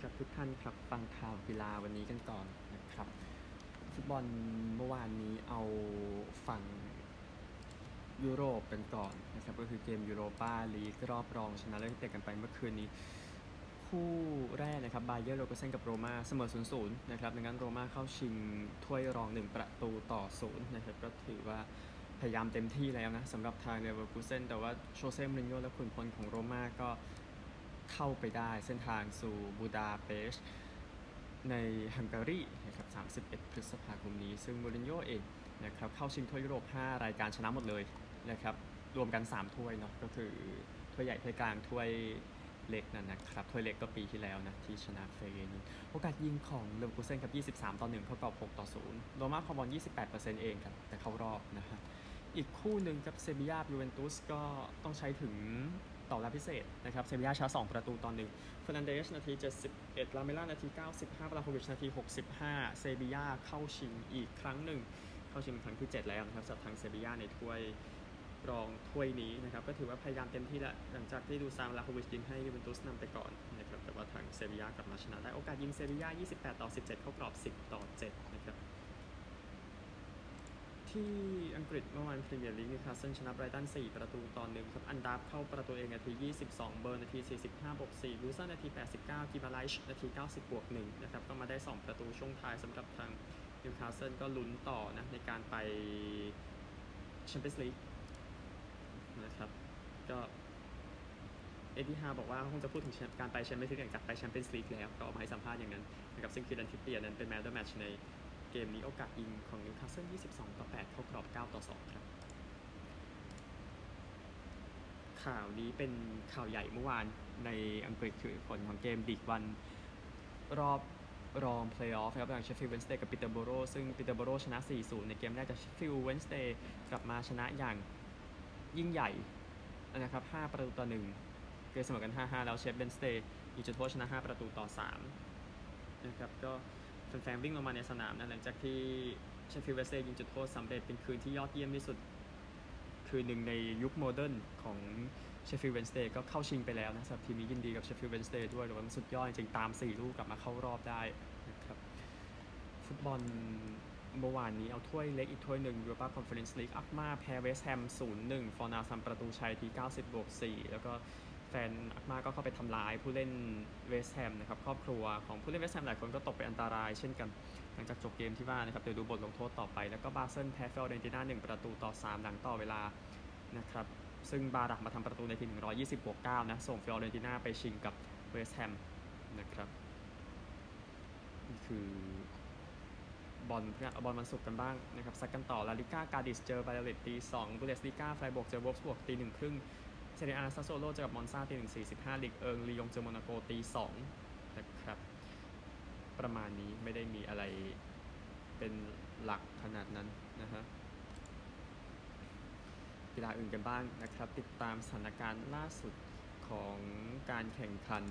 ครับทุกท่านครับฟังข่าวกีฬาวันนี้กันก่อนนะครับฟุตบอลเมื่อวานนี้เอาฝั่งยุโรปกันก่อนนะครับก็คือเกมยูโรปาลีกรอบรองชนะเลิศที่เตะกันไปเมื่อคืนนี้ คู่แรกนะครับบาเยอร์เลเวอร์คูเซนกับโรมาเสมอ0ูนย์นะครับดังนั้นโรมาเข้าชิงถ้วยรอง 1 ประตูต่อศูนย์นะครับก็ถือว่าพยายามเต็มที่แล้วนะสำหรับทางเลเวอร์คูเซนแต่ว่าโชเซ่มูรินโญ่และขุนพลของโรมาก็ เข้าไปได้เส้นทางสู่บูดาเปสต์ในฮังการีนะครับ 31 พฤษภาคมนี้ ซึ่งมูรินโญ่เองนะครับเข้าชิงถ้วยยุโรป 5 รายการชนะหมดเลยนะครับรวมกัน 3 ถ้วยเนาะก็คือถ้วยใหญ่ถ้วยกลางถ้วยเล็กนั่นนะครับถ้วยเล็กก็ปีที่แล้วนะที่ชนะเฟเยนูร์ดโอกาสยิงของเลเวอร์คูเซนครับ 23 ต่อ 1 เท่ากับ 6 ต่อ 0 โรม่าครองบอล 28%เองครับแต่เข้ารอบนะฮะ อีกคู่หนึ่งกับเซบียายูเวนตุสก็ต้องใช้ถึงต่อเวลาพิเศษนะครับเซบียาชนะ2ประตูต่อหนึ่งเฟร์นันเดซนาที 71 ลาเมล่านาที 95วลาโฮวิชนาที 65 เซบียาเข้าชิงอีกครั้งหนึ่ง เข้าชิงครั้งที่ 7 แล้วนะครับสำหรับทางเซบียาในถ้วยรองถ้วยนี้นะครับก็ถือว่าพยายามเต็มที่แล้วหลังจากที่ดูซานวลาโฮวิชยิงให้ยูเวนตุสนำไปก่อนนะครับแต่ว่าทางเซบียากลับมาชนะได้โอกาสยิงเซบียา28 ต่อ 17 เข้ากรอบ 10 ต่อ 7 นะครับ ที่อังกฤษเมื่อวานพรีเมียร์ลีกนิวคาสเซิลชนะไบรตัน 4 ประตูต่อหนึ่งครับ อุนดาฟเข้าประตูเองนาที 22 เบิร์นนาที 45 บวก4วิลสันนาที 89 กิมาไรส์นาที 90 บวก1นะครับ ก็มาได้ 2 ประตูช่วงท้ายสำหรับทางนิวคาสเซิลก็ลุ้นต่อนะในการไปแชมเปี้ยนส์ลีกนะครับ ก็เอ็ดดี้ฮาวบอกว่าคงจะพูดถึงการไปแชมเปี้ยนส์ลีกหลังจากไปแชมเปี้ยนส์ลีกแล้ว ก็ออกมาให้สัมภาษณ์อย่างนั้นนะครับซึ่งคือดันทิเปียนั้นเป็นแมตช์แมตช์ใน เกมนี้โอกาสยิงของนิวคาสเซิล22 ต่อ 8 เข้ากรอบ 9 ต่อ 2 ครับ ข่าวนี้เป็นข่าวใหญ่เมื่อวานในอังกฤษคือผลของเกมดีกวันรอบรองเพลย์ออฟครับระหว่างเชฟฟิลด์เวนสเดย์กับปิเตอร์โบโรซึ่งปิเตอร์โบโรชนะ 4-0 ในเกมแรกจากเชฟฟิลด์เวนสเดย์กลับมาชนะอย่างยิ่งใหญ่นะครับ 5 ประตูต่อ 1 เกมเสมอกัน 5-5 แล้วเชฟเวนส์เดย์ยิงจุดโทษชนะ 5 ประตูต่อ 3 นะครับก็ แฟนๆวิ่งลงมาในสนามนะหลังจากที่เชฟฟิลด์เวนส์เดย์ยิงจุดโทษสำเร็จเป็นคืนที่ยอดเยี่ยมที่สุด คืนหนึ่งในยุค modern ของเชฟฟิลด์เวนส์เดย์ก็เข้าชิงไปแล้วนะสำหรับทีมนี้ยินดีกับเชฟฟิลด์เวนส์เดย์ด้วยแต่ว่ามันสุดยอดจริงๆตาม 4 ลูกกลับมาเข้ารอบได้นะครับฟุตบอลเมื่อวานนี้เอาถ้วยเล็กอีกถ้วยหนึ่งยูโรปาคอนเฟอเรนซ์ลีกอัลค์มาร์แพ้เวสต์แฮม 0-1 ฟอร์นาลส์ประตูชัยที 90บวก4แล้วก็ แฟนอัลค์มาร์ก็เข้าไปทำร้ายผู้เล่นเวสต์แฮมนะครับครอบครัวของผู้เล่นเวสต์แฮมหลายคนก็ตกเป็นอันตรายเช่นกัน หลังจากจบเกมที่ว่านะครับเดี๋ยวดูบทลงโทษต่อไป แล้วก็บาเซิลแพ้ฟิออเรนติน่า1ประตูต่อ 3 หลังต่อเวลานะครับซึ่งบารัคมาทำประตูในที 120บวก9นะส่งฟิออเรนติน่าไปชิงกับเวสต์แฮมนะครับนี่คือบอลเพื่อบอลมันสุกกันบ้างนะครับซักกันต่อลาลิก้ากาดิสเจอบาเลตตี2บูเลสลิก้าไฟบวกเจอวอลฟส์บวกตีหนึ่งครึ่ง ซเรียอาซาโซโลเจอกับมอนซาตีหนึ่งสี่สิบห้าลีกเอิงลียงเจอโมนาโกตีสองนะครับ ประมาณนี้ไม่ได้มีอะไรเป็นหลักขนาดนั้นนะฮะกีฬาอื่นกันบ้างนะครับ ติดตามสถานการณ์ล่าสุดของการแข่งขัน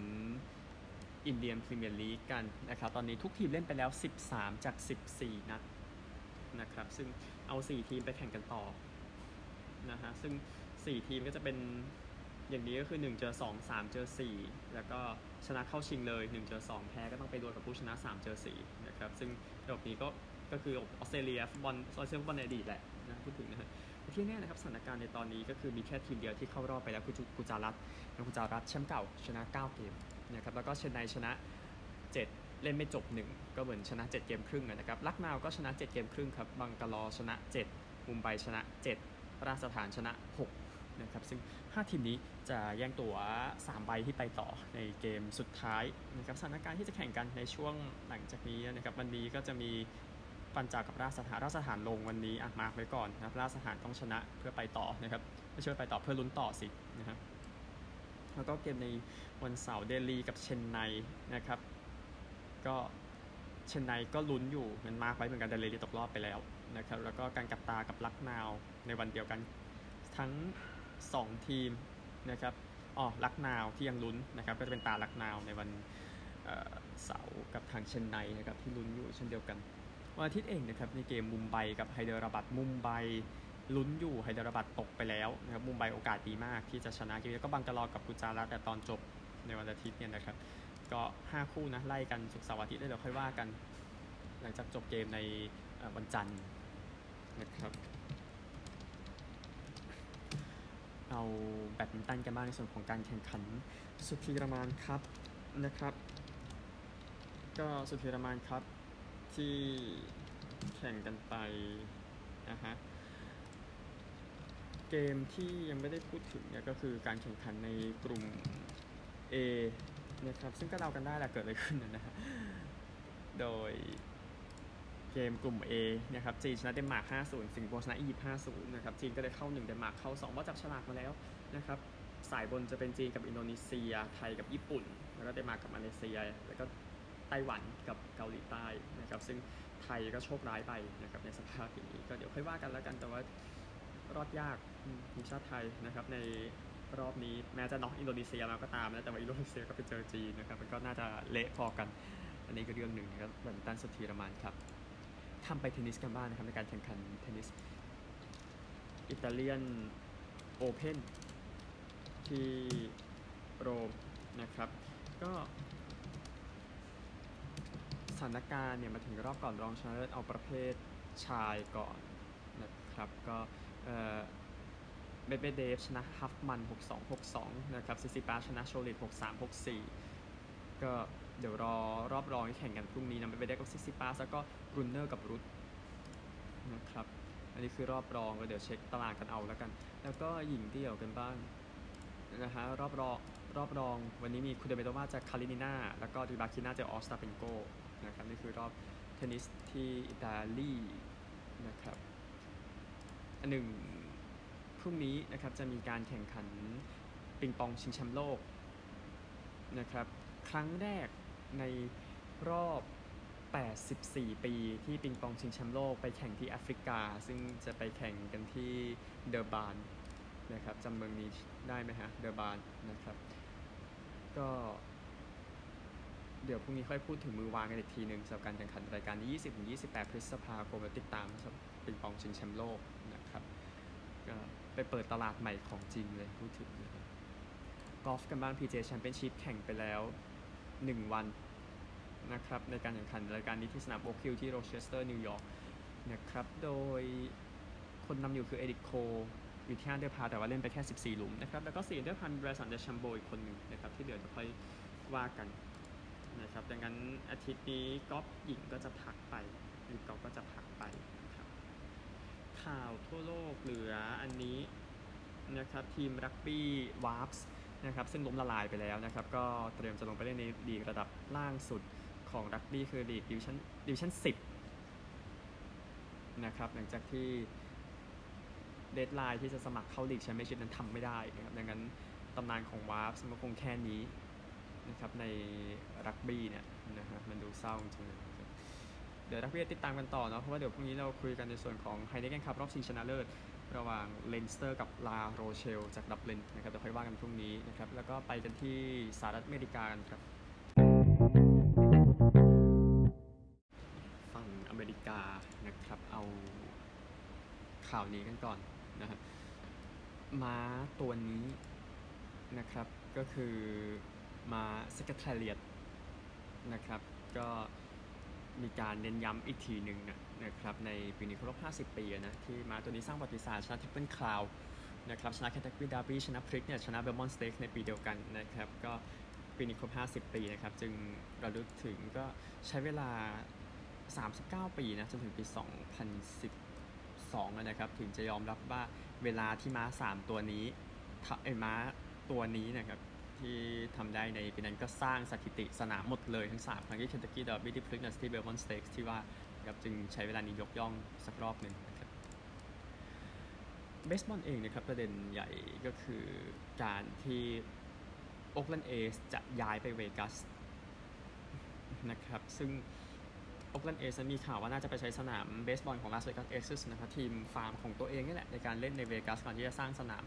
อินเดียนพรีเมียร์ลีกกันนะครับ ตอนนี้ทุกทีมเล่นไปแล้ว 13 จาก 14 นัดนะครับ ซึ่งเอา 4 ทีมไปแข่งกันต่อนะฮะ ซึ่ง 4 ทีมก็จะเป็น อย่างนี้ก็คือ1เจอ2 3 เจอ 4 แล้วก็ชนะเข้าชิงเลย1เจอ2 แพ้ก็ต้องไปดวลกับผู้ชนะ3เจอ4นะครับซึ่งระบบนี้ก็ก็คือออสเตรเลียฟุตบอลออสเตรเลียฟุตบอลในอดีตแหละนะพูดถึงนะฮะที่แน่นะครับสถานการณ์ในตอนนี้ก็คือมีแค่ทีมเดียวที่เข้ารอบไปแล้วคือกุจารัตกุจารัตแชมป์เก่าชนะ 9 เกมนะครับแล้วก็เชนไนชนะ 7 เล่นไม่จบ 1 ก็เหมือนชนะ 7 เกมครึ่งนะครับลักนาวก็ชนะ 7 เกมครึ่งครับบังกาลอชนะ 7 มุมไบชนะ 7 ราชสถานชนะ 6 นะครับซึ่ง 5 ทีมนี้จะแย่งตั๋ว 3 ใบที่ไปต่อในเกมสุดท้ายนะครับสถานการณ์ที่จะแข่งกันในช่วงหลังจากนี้นะครับวันนี้ก็จะมีปัญจากับราชสถานราชสถานลงวันนี้อะมาร์กไว้ก่อนนะครับราชสถานต้องชนะเพื่อไปต่อนะครับไม่ใช่ไปต่อเพื่อลุ้นต่อสินะครับแล้วก็เกมในวันเสาร์เดลีกับเชนไนนะครับ ก็เชนไนก็ลุ้นอยู่มันมาร์กไว้เหมือนกันเดลีตกรอบไปแล้วนะครับแล้วก็การกัตตากับลักนาวในวันเดียวกันทั้ง 2 ทีมนะครับอ๋อลักนาวที่ยังลุ้นนะครับก็จะเป็นตาลักนาวในวันเสาร์กับทางเชนไนนะครับที่ลุ้นอยู่เช่นเดียวกันวันอาทิตย์เองนะครับในเกมมุมไบกับไฮเดรบัตมุมไบลุ้นอยู่ไฮเดรบัตตกไปแล้วนะครับมุมไบโอกาสดีมากที่จะชนะเกมแล้วก็บังกะลอกับกุจาระแต่ตอนจบในวันอาทิตย์เนี่ยนะครับก็ 5 คู่นะไล่กันสุกเสาร์อาทิตย์ได้เดี๋ยวค่อยว่ากัน หลังจากจบเกมในวันจันทร์นะครับ เอาแบดมินตันกันบ้างในส่วนของการแข่งขัน สุธีรมานครับนะครับ ก็สุธีรมานครับที่แข่งกันไปนะฮะเกมที่ยังไม่ได้พูดถึงเนี่ยก็คือการแข่งขันในกลุ่ม A นะครับซึ่งก็เดากันได้แหละเกิดอะไรขึ้นนะฮะโดย เกมกลุ่ม A นะครับจีนชนะเดนมาร์ก 5-0 สิงคโปร์ชนะอียิปต์5-0 นะครับจีนก็ได้เข้า 1 เดนมาร์กเข้า2เพราะจับฉลากมาแล้วนะครับสายบนจะเป็นจีนกับอินโดนีเซีย ไทยกับญี่ปุ่น แล้วก็เดนมาร์กกับมาเลเซีย แล้วก็ไต้หวันกับเกาหลีใต้นะครับซึ่งไทยก็โชคร้ายไปนะครับในสภาพอย่างนี้ก็เดี๋ยวค่อยว่ากันแล้วกันแต่ว่ารอดยากทีมชาติไทยนะครับในรอบนี้แม้จะน็อกอินโดนีเซียมาก็ตามนะแต่ว่าอินโดนีเซียก็ไปเจอจีนนะครับมันก็น่าจะเละพอกัน อันนี้ก็เรื่องหนึ่งนะครับแบดมินตันสุธีรมานคัพ ทำไปเทนนิสกันบ้างนะครับ ในการแข่งขันเทนนิสอิตาเลียนโอเพนที่โรมนะครับ ก็สถานการณ์เนี่ยมาถึงรอบก่อนรองชนะเลิศเอาประเภทชายก่อนนะครับ ก็เมดเวเดฟชนะฮันฟ์มันน์ 6-2 6-2 นะครับซิซิปาสชนะโชริช 6-3 6-4 ก็ เดี๋ยวรอรอบรองที่แข่งกันพรุ่งนี้นะเมดเวเดฟกับซิซิปาสแล้วก็รุนเนอร์กับรุดนะครับ อันนี้คือรอบรองก็เดี๋ยวเช็คตารางกันเอาแล้วกัน แล้วก็หญิงเดี่ยวกันบ้างนะฮะรอบรองรอบรองวันนี้มีคูเดเบโตวาจากคารินินาแล้วก็ดิบาคิน่าจากออสตาเปนโกนะครับนี่คือรอบเทนนิสที่อิตาลีนะครับอันหนึ่งพรุ่งนี้นะครับจะมีการแข่งขันปิงปองชิงแชมป์โลกนะครับครั้งแรก ในรอบ 84 ปีที่ปิงปองชิงแชมป์โลกไปแข่งที่แอฟริกา ซึ่งจะไปแข่งกันที่เดอร์บานนะครับจำเมืองนี้ได้ไหมฮะ เดอร์บานนะครับ ก็ เดี๋ยวพรุ่งนี้ค่อยพูดถึงมือวางกันอีกทีหนึ่งสำหรับการแข่งขันรายการนี้20-28 พฤษภาคมติดตามสำหรับปิงปองชิงแชมป์โลกนะครับก็ไปเปิดตลาดใหม่ของจริงเลยพูดถึงนะครับกอล์ฟกันบ้าง PGA Championship แข่งไปแล้ว 1 วันนะครับในการแข่งขันรายการนี้ที่สนามโอ๊คฮิลล์ที่โรเชสเตอร์นิวยอร์กนะครับโดยคนนำอยู่คือเอริกโคลอยู่ที่5 under par แต่ว่าเล่นไปแค่ 14 หลุมนะครับแล้วก็4 under par ไบรสันเดอแชมโบอีกคนหนึ่งนะครับที่เหลือจะค่อยว่ากันนะครับดังนั้นอาทิตย์นี้กอล์ฟหญิงก็จะพักไปหรือกอล์ฟก็จะพักไปครับข่าวทั่วโลกเหลืออันนี้นะครับทีมรักบี้วอสพ์ส นะครับซึ่งล้มละลายไปแล้วนะครับก็เตรียมจะลงไปเล่นในลีกระดับล่างสุดของรักบี้คือลีกดิวิชั่นดิวิชั่น10นะครับหลังจากที่ deadline ที่จะสมัครเข้าลีกแชมเปี้ยนชิพนั้นทำไม่ได้นะครับดังนั้นตำนานของวอสพ์สมันคงแค่นี้นะครับในรักบี้เนี่ยนะฮะมันดูเศร้าจริงๆนะครับเดี๋ยวรักบี้ติดตามกันต่อเนาะเพราะว่าเดี๋ยวพรุ่งนี้เราคุยกันในส่วนของไฮเนเกนคัพรอบชิงชนะเลิศ ระหว่างเลนสเตอร์กับลาโรเชลจากดับลินนะครับเดี๋ยวค่อยว่ากันพรุ่งนี้นะครับแล้วก็ไปกันที่สหรัฐอเมริกากันครับฝั่งอเมริกานะครับเอาข่าวนี้กันก่อนนะครับม้าตัวนี้นะครับก็คือม้าเซเครเทเรียตนะครับก็ มีการเน้นย้ำอีกทีหนึ่งนะครับในปีนี้ครบ 50 ปีนะที่ม้าตัวนี้สร้างประวัติศาสตร์ชนะ Triple Crown นะครับชนะเคนตักกี้เดอร์บี้ชนะพริกเนี่ยชนะเบลมอนต์สเตกส์ในปีเดียวกันนะครับก็ปีนี้ครบ 50 ปีนะครับจึงระลึกถึงก็ใช้เวลา 39 ปีนะจนถึงปี 2012นะครับถึงจะยอมรับว่าเวลาที่ม้า 3 ตัวนี้เอ้ม้าตัวนี้นะครับ ที่ทำได้ในปีนั้นก็สร้างสถิติสนามหมดเลยทั้ง 3 ครั้งที่เคนตักกี้เดอร์บี้ที่พรีคเนสที่เบลมอนต์สเตกส์ที่ว่าครับจึงใช้เวลานี้ยกย่องสักรอบหนึ่งนะครับเบสบอลเองนะครับประเด็นใหญ่ก็คือการที่โอ๊กแลนด์เอสจะย้ายไปเวกัสนะครับซึ่งโอ๊กแลนด์เอสมีข่าวว่าน่าจะไปใช้สนามเบสบอลของลาสเวกัสเอวิเอเตอร์สนะครับทีมฟาร์มของตัวเองนี่แหละในการเล่นในเวกัสก่อนที่จะสร้างสนาม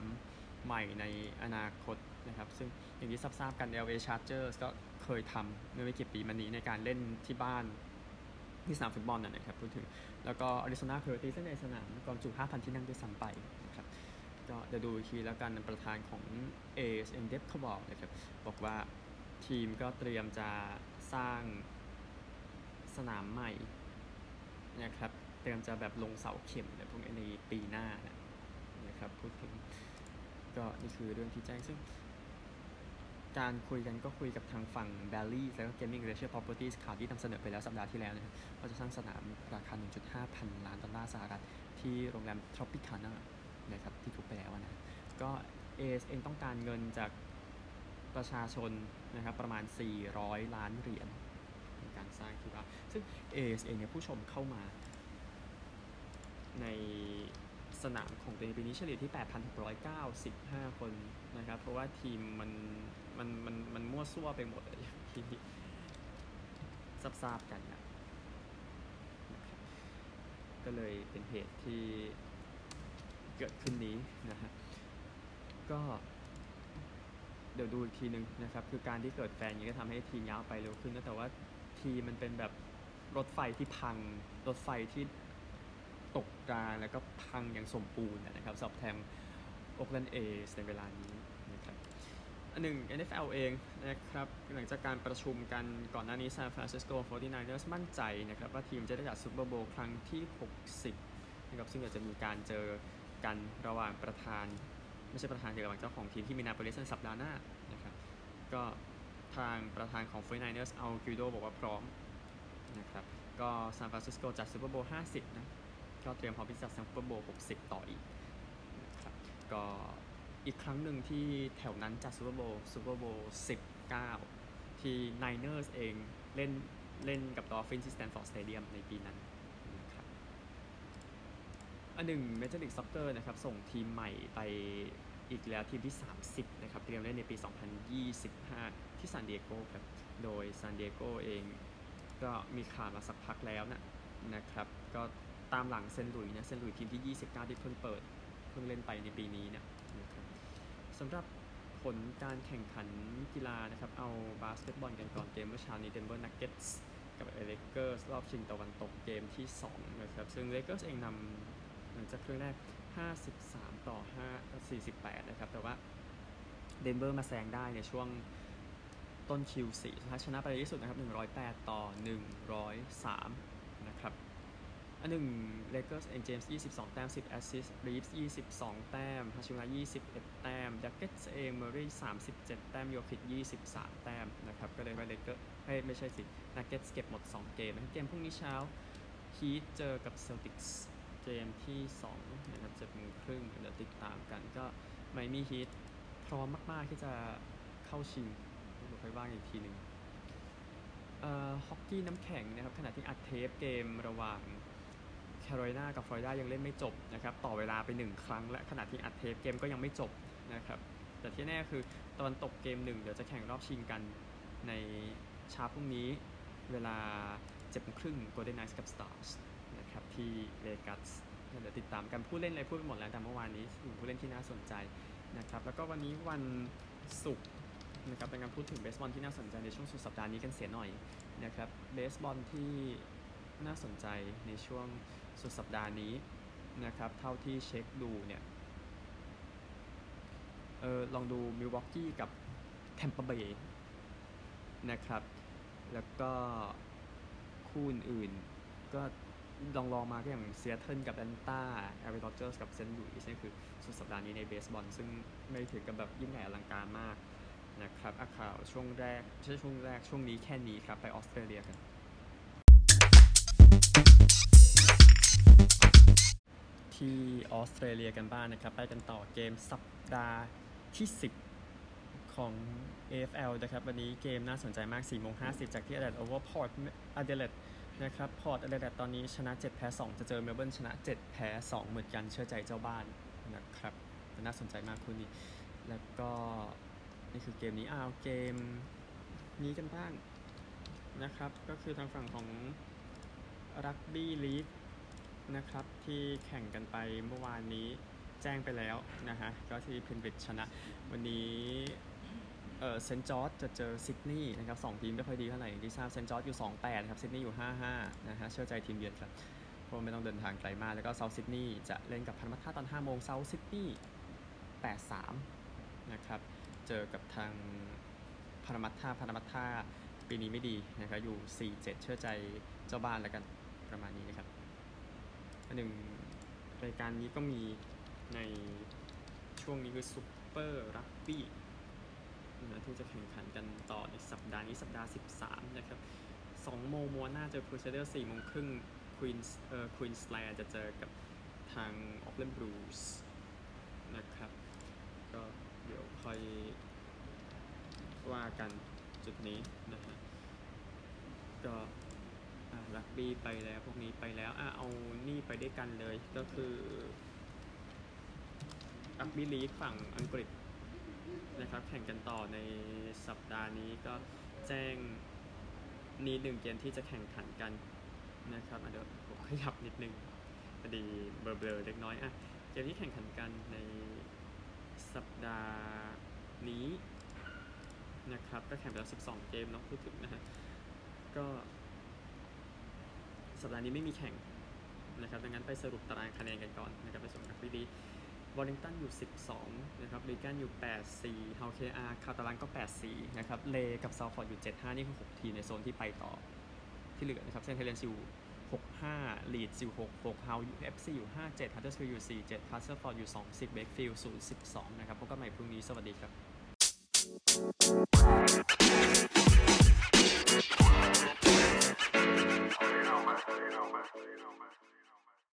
ใหม่ในอนาคต นะครับ ซึ่งอย่างที่ทราบๆกัน LA Chargers ก็เคยทำเมื่อไม่กี่ปีมานี้ในการเล่นที่บ้านที่สนามฟุตบอลนะนะครับพูดถึง แล้วก็ Arizona Coyotes เล่นในสนามกองจุ 5,000 ที่นั่งด้วยซ้ำไปนะครับก็เดี๋ยวดูอีกทีแล้วกันประธานของ ASM d e p เขาบอกนะครับ บอกว่าทีมก็เตรียมจะสร้างสนามใหม่นะครับเตรียมจะแบบลงเสาเข็มอะไรพวกนี้ในปีหน้านะนะครับพูดถึงก็นี่คือเรื่องที่แจ้งซึ่ง การคุยกันก็คุยกับทางฝั่ง b a l l y แล้วก็ Gaming Leisure Properties ข่าวที่นำเสนอไปแล้วสัปดาห์ที่แล้วนะครับว่าจะสร้างสนามราคา 1.5 พันล้านดอลลาร์สหรัฐ ที่โรงแรม Tropicana นะครับที่ทุบไปแล้วนะก็ AS เองต้องการเงินจากประชาชนนะครับประมาณ 400 ล้านเหรียญในการสร้างคิดว่าซึ่ง AS เองเนี่ยผู้ชมเข้ามา ในสนามของตัวเองปีนี้เฉลี่ยที่ 8,695 คนนะครับ เพราะว่าทีมมัน มันมันมันมั่วซั่วไปหมดเลยอย่างที่ทราบกันนะก็เลยเป็นเหตุที่เกิดขึ้นนี้นะฮะก็เดี๋ยวดูอีกทีหนึ่งนะครับ คือการที่เกิดแฟนอย่งนี้ก็ทำให้ทีมยาวไปเร็วขึ้นนะแต่ว่าทีมันเป็นแบบรถไฟที่พัง รถไฟที่ตกกลางแล้วก็พังอย่างสมบูรณ์นะครับสำหรับแทงโอ k แลนเอสในเวลานี้ หนึ่ง NFL เองนะครับหลังจากการประชุมกันก่อนหน้านี้ San Francisco 49ers มั่นใจนะครับว่าทีมจะได้จัดซูเปอร์โบว์ครั้งที่ 60นะครับซึ่งอาจจะมีการเจอกันระหว่างประธาน ไม่ใช่ประธานเดียวระหว่างเจ้าของทีมที่มีนาโปลิสในสัปดาห์หน้านะครับก็ทางประธานของ 49ers อัลกุยโดบอกว่าพร้อมนะครับก็ซานฟรานซิสโกจัดซูเปอร์โบว์50นะก็เตรียมพร้อมที่จะซูเปอร์โบว์60 ต่ออีกนะครับก็ อีกครั้งหนึ่งที่แถวนั้นจัดซูเปอร์โบว์ซูเปอร์โบว์19ที่ Niners เองเล่นเล่นกับ Dolphins ที่ Stanford Stadium ในปีนั้นนะครับอันหนึ่ง Major League Soccer นะครับส่งทีมใหม่ไปอีกแล้วทีมที่ 30 นะครับเตรียมเล่นในปี 2025 ที่ซานดิเอโกครับ โดยซานดิเอโกเองก็มีข่าวมาสักพักแล้วนะนะครับก็ตามหลังเซนหลุยส์นะเซนหลุยส์ทีมที่ 29 ที่เพิ่งเปิด เพิ่งเล่นไปในปีนี้เนะนะครับ สำหรับผลการแข่งขันกีฬานะครับ เอาบาสเกตบอลกันก่อนเกมเมื่อเช้านี้เดนเวอร์นักเก็ตส์กับแอลเอเลเกอร์สรอบชิงตะวันตกเกมที่ 2 นะครับ ซึ่งเลเกอร์สเองนำหลังจากครึ่งแรก 53 ต่อ 5 48 นะครับ แต่ว่าเดนเวอร์มาแซงได้ในช่วงต้น Q4 สุดท้ายชนะไปที่สุดนะครับ 108 ต่อ 103 อันหนึ่งเลเกอร์สเองเจมส์22 แต้ม 10 แอสซิสต์รีฟส์22 แต้มฮาชิมูระ21 แต้มนักเก็ตเองเมอร์เรย์37 แต้มโยคิช23 แต้มนะครับ ก็เลยว่าเลเกอร์ให้ไม่ใช่สินักเก็ตเก็บหมด 2 เกมนะครับเกมพรุ่งนี้เช้าฮีทเจอกับเซลติกส์เกมที่2นะครับเจ็ดโมงครึ่งเดี๋ยวติดตามกันก็ไมอามีฮีทพร้อมมาก ๆ ที่จะเข้าชิงเดี๋ยวค่อยว่ากันอีกทีหนึ่งเอ่อฮอกกี้น้ำแข็งนะครับขณะที่อัดเทปเกมระหว่าง แคโรไลนากับฟลอริดายังเล่นไม่จบนะครับต่อเวลาไป 1 ครั้ง และขณะที่อัดเทปเกมก็ยังไม่จบนะครับแต่ที่แน่คือตะวันตกเกมหนึ่งเดี๋ยวจะแข่งรอบชิงกันในเช้าพรุ่งนี้เวลา7โมงครึ่ง Golden Knights กับ Stars นะครับที่เวกัสเดี๋ยวติดตามกันผู้เล่นอะไรพูดไปหมดแล้วแต่เมื่อวานนี้มีผู้เล่นที่น่าสนใจนะครับแล้วก็วันนี้วันศุกร์นะครับเป็นการพูดถึงเบสบอลที่น่าสนใจในช่วงสุดสัปดาห์นี้กันเสียหน่อยนะครับเบสบอลที่ น่าสนใจในช่วงสุดสัปดาห์นี้นะครับ เท่าที่เช็คดูเนี่ยเออลองดูมิลวอกกี้กับแทมเปอร์เบย์นะครับ แล้วก็คู่อื่นก็ลองลองมาก็อย่างเซียเทิลกับแอตแลนตาแอลเอดอดเจอร์สกับเซนต์ลุยส์นี่คือสุดสัปดาห์นี้ในเบสบอลซึ่งไม่ถึงกับแบบยิ่งใหญ่อลังการมากนะครับอาข่าวช่วงแรกใช่ช่วงแรกช่วงนี้แค่นี้ครับ ไปออสเตรเลียกัน ที่ออสเตรเลียกันบ้างนะครับ ไปกันต่อเกมสัปดาห์ที่ 10 ของ AFL นะครับ วันนี้เกมน่าสนใจมาก4โมง50 จากที่อเดเลดโอเวอร์พอร์ตอเดเลดนะครับ พอร์ตอเดเลดตอนนี้ชนะ 7 แพ้ 2 จะเจอเมลเบิร์นชนะ 7 แพ้ 2 เหมือนกันเชื่อใจเจ้าบ้านนะครับน่าสนใจมากคู่นี้ แล้วก็นี่คือเกมนี้อ้าวเกมนี้กันบ้างนะครับ ก็คือทางฝั่งของรักบี้ลีก นะครับที่แข่งกันไปเมื่อวานนี้แจ้งไปแล้วนะฮะก็ที่เพนริธชนะ วันนี้เออเซนต์จอร์จจะเจอซิดนีย์นะครับสองทีมไม่ค่อยดีเท่าไหร่ที่ทราบเซนต์จอร์จอยู่ 28ครับซิดนีย์อยู่ 55นะฮะเชื่อใจทีมเยือนครับเพราะไม่ต้องเดินทางไกลมาก แล้วก็เซาท์ซิดนีย์จะเล่นกับพารามัตตาตอน5โมงเซาท์ซิดนีย์83นะครับเจอกับทางพารามัตตาพารามัตตาปีนี้ไม่ดีนะครับอยู่ 4-7 เชื่อใจเจ้าบ้านแล้วกันประมาณนี้นะครับ หนึ่งรายการนี้ก็มีในช่วงนี้คือซูเปอร์รักบี้นะที่จะแข่งขันกันต่อในสัปดาห์นี้สัปดาห์ 13 นะครับ2โมงโมอาน่าเจอครูเซเดอร์ส4โมงครึ่งควีนส์เอ่อควีนสแลนด์จะเจอกับทางโอ๊คแลนด์บลูส์นะครับ ก็เดี๋ยวค่อยว่ากันจุดนี้นะฮะก็ บี้ไปแล้วพวกนี้ไปแล้วอะเอานี่ไปด้วยกันเลยก็คือรักบี้ลีกฝั่งอังกฤษนะครับแข่งกันต่อในสัปดาห์นี้ก็แจ้งนี่หนึ่งเกมที่จะแข่งขันกันนะครับเดี๋ยวผมขยับนิดนึงพอดีเบลอๆเล็กน้อยอะเกมที่แข่งขันกันในสัปดาห์นี้นะครับก็แข่งไปแล้ว 12 เกมเนาะพูดถึงนะฮะก็ สัปดาห์นี้ไม่มีแข่งนะครับดังนั้นไปสรุปตารางคะแนนกันก่อนนะครับในส่วนของฟีดีวอลลิงตันอยู่ 12 นะครับลีแกนอยู่ 84เฮาเคอาร์คาตาลันก็ 84 นะครับ เลกับซาวฟอร์ดอยู่ 75 นี่คือ 6 ทีในโซนที่ไปต่อ ที่เหลือนะครับ เซนต์เฮเลนส์อยู่65ลีดส์อยู่66เฮาอยู่ FC อยู่ 57ฮัดเดอร์สฟิลด์อยู่ 47คาสเซิลฟอร์ดอยู่ 2 10เวคฟิลด์0 12 นะครับพบกันใหม่พรุ่งนี้ สวัสดีครับ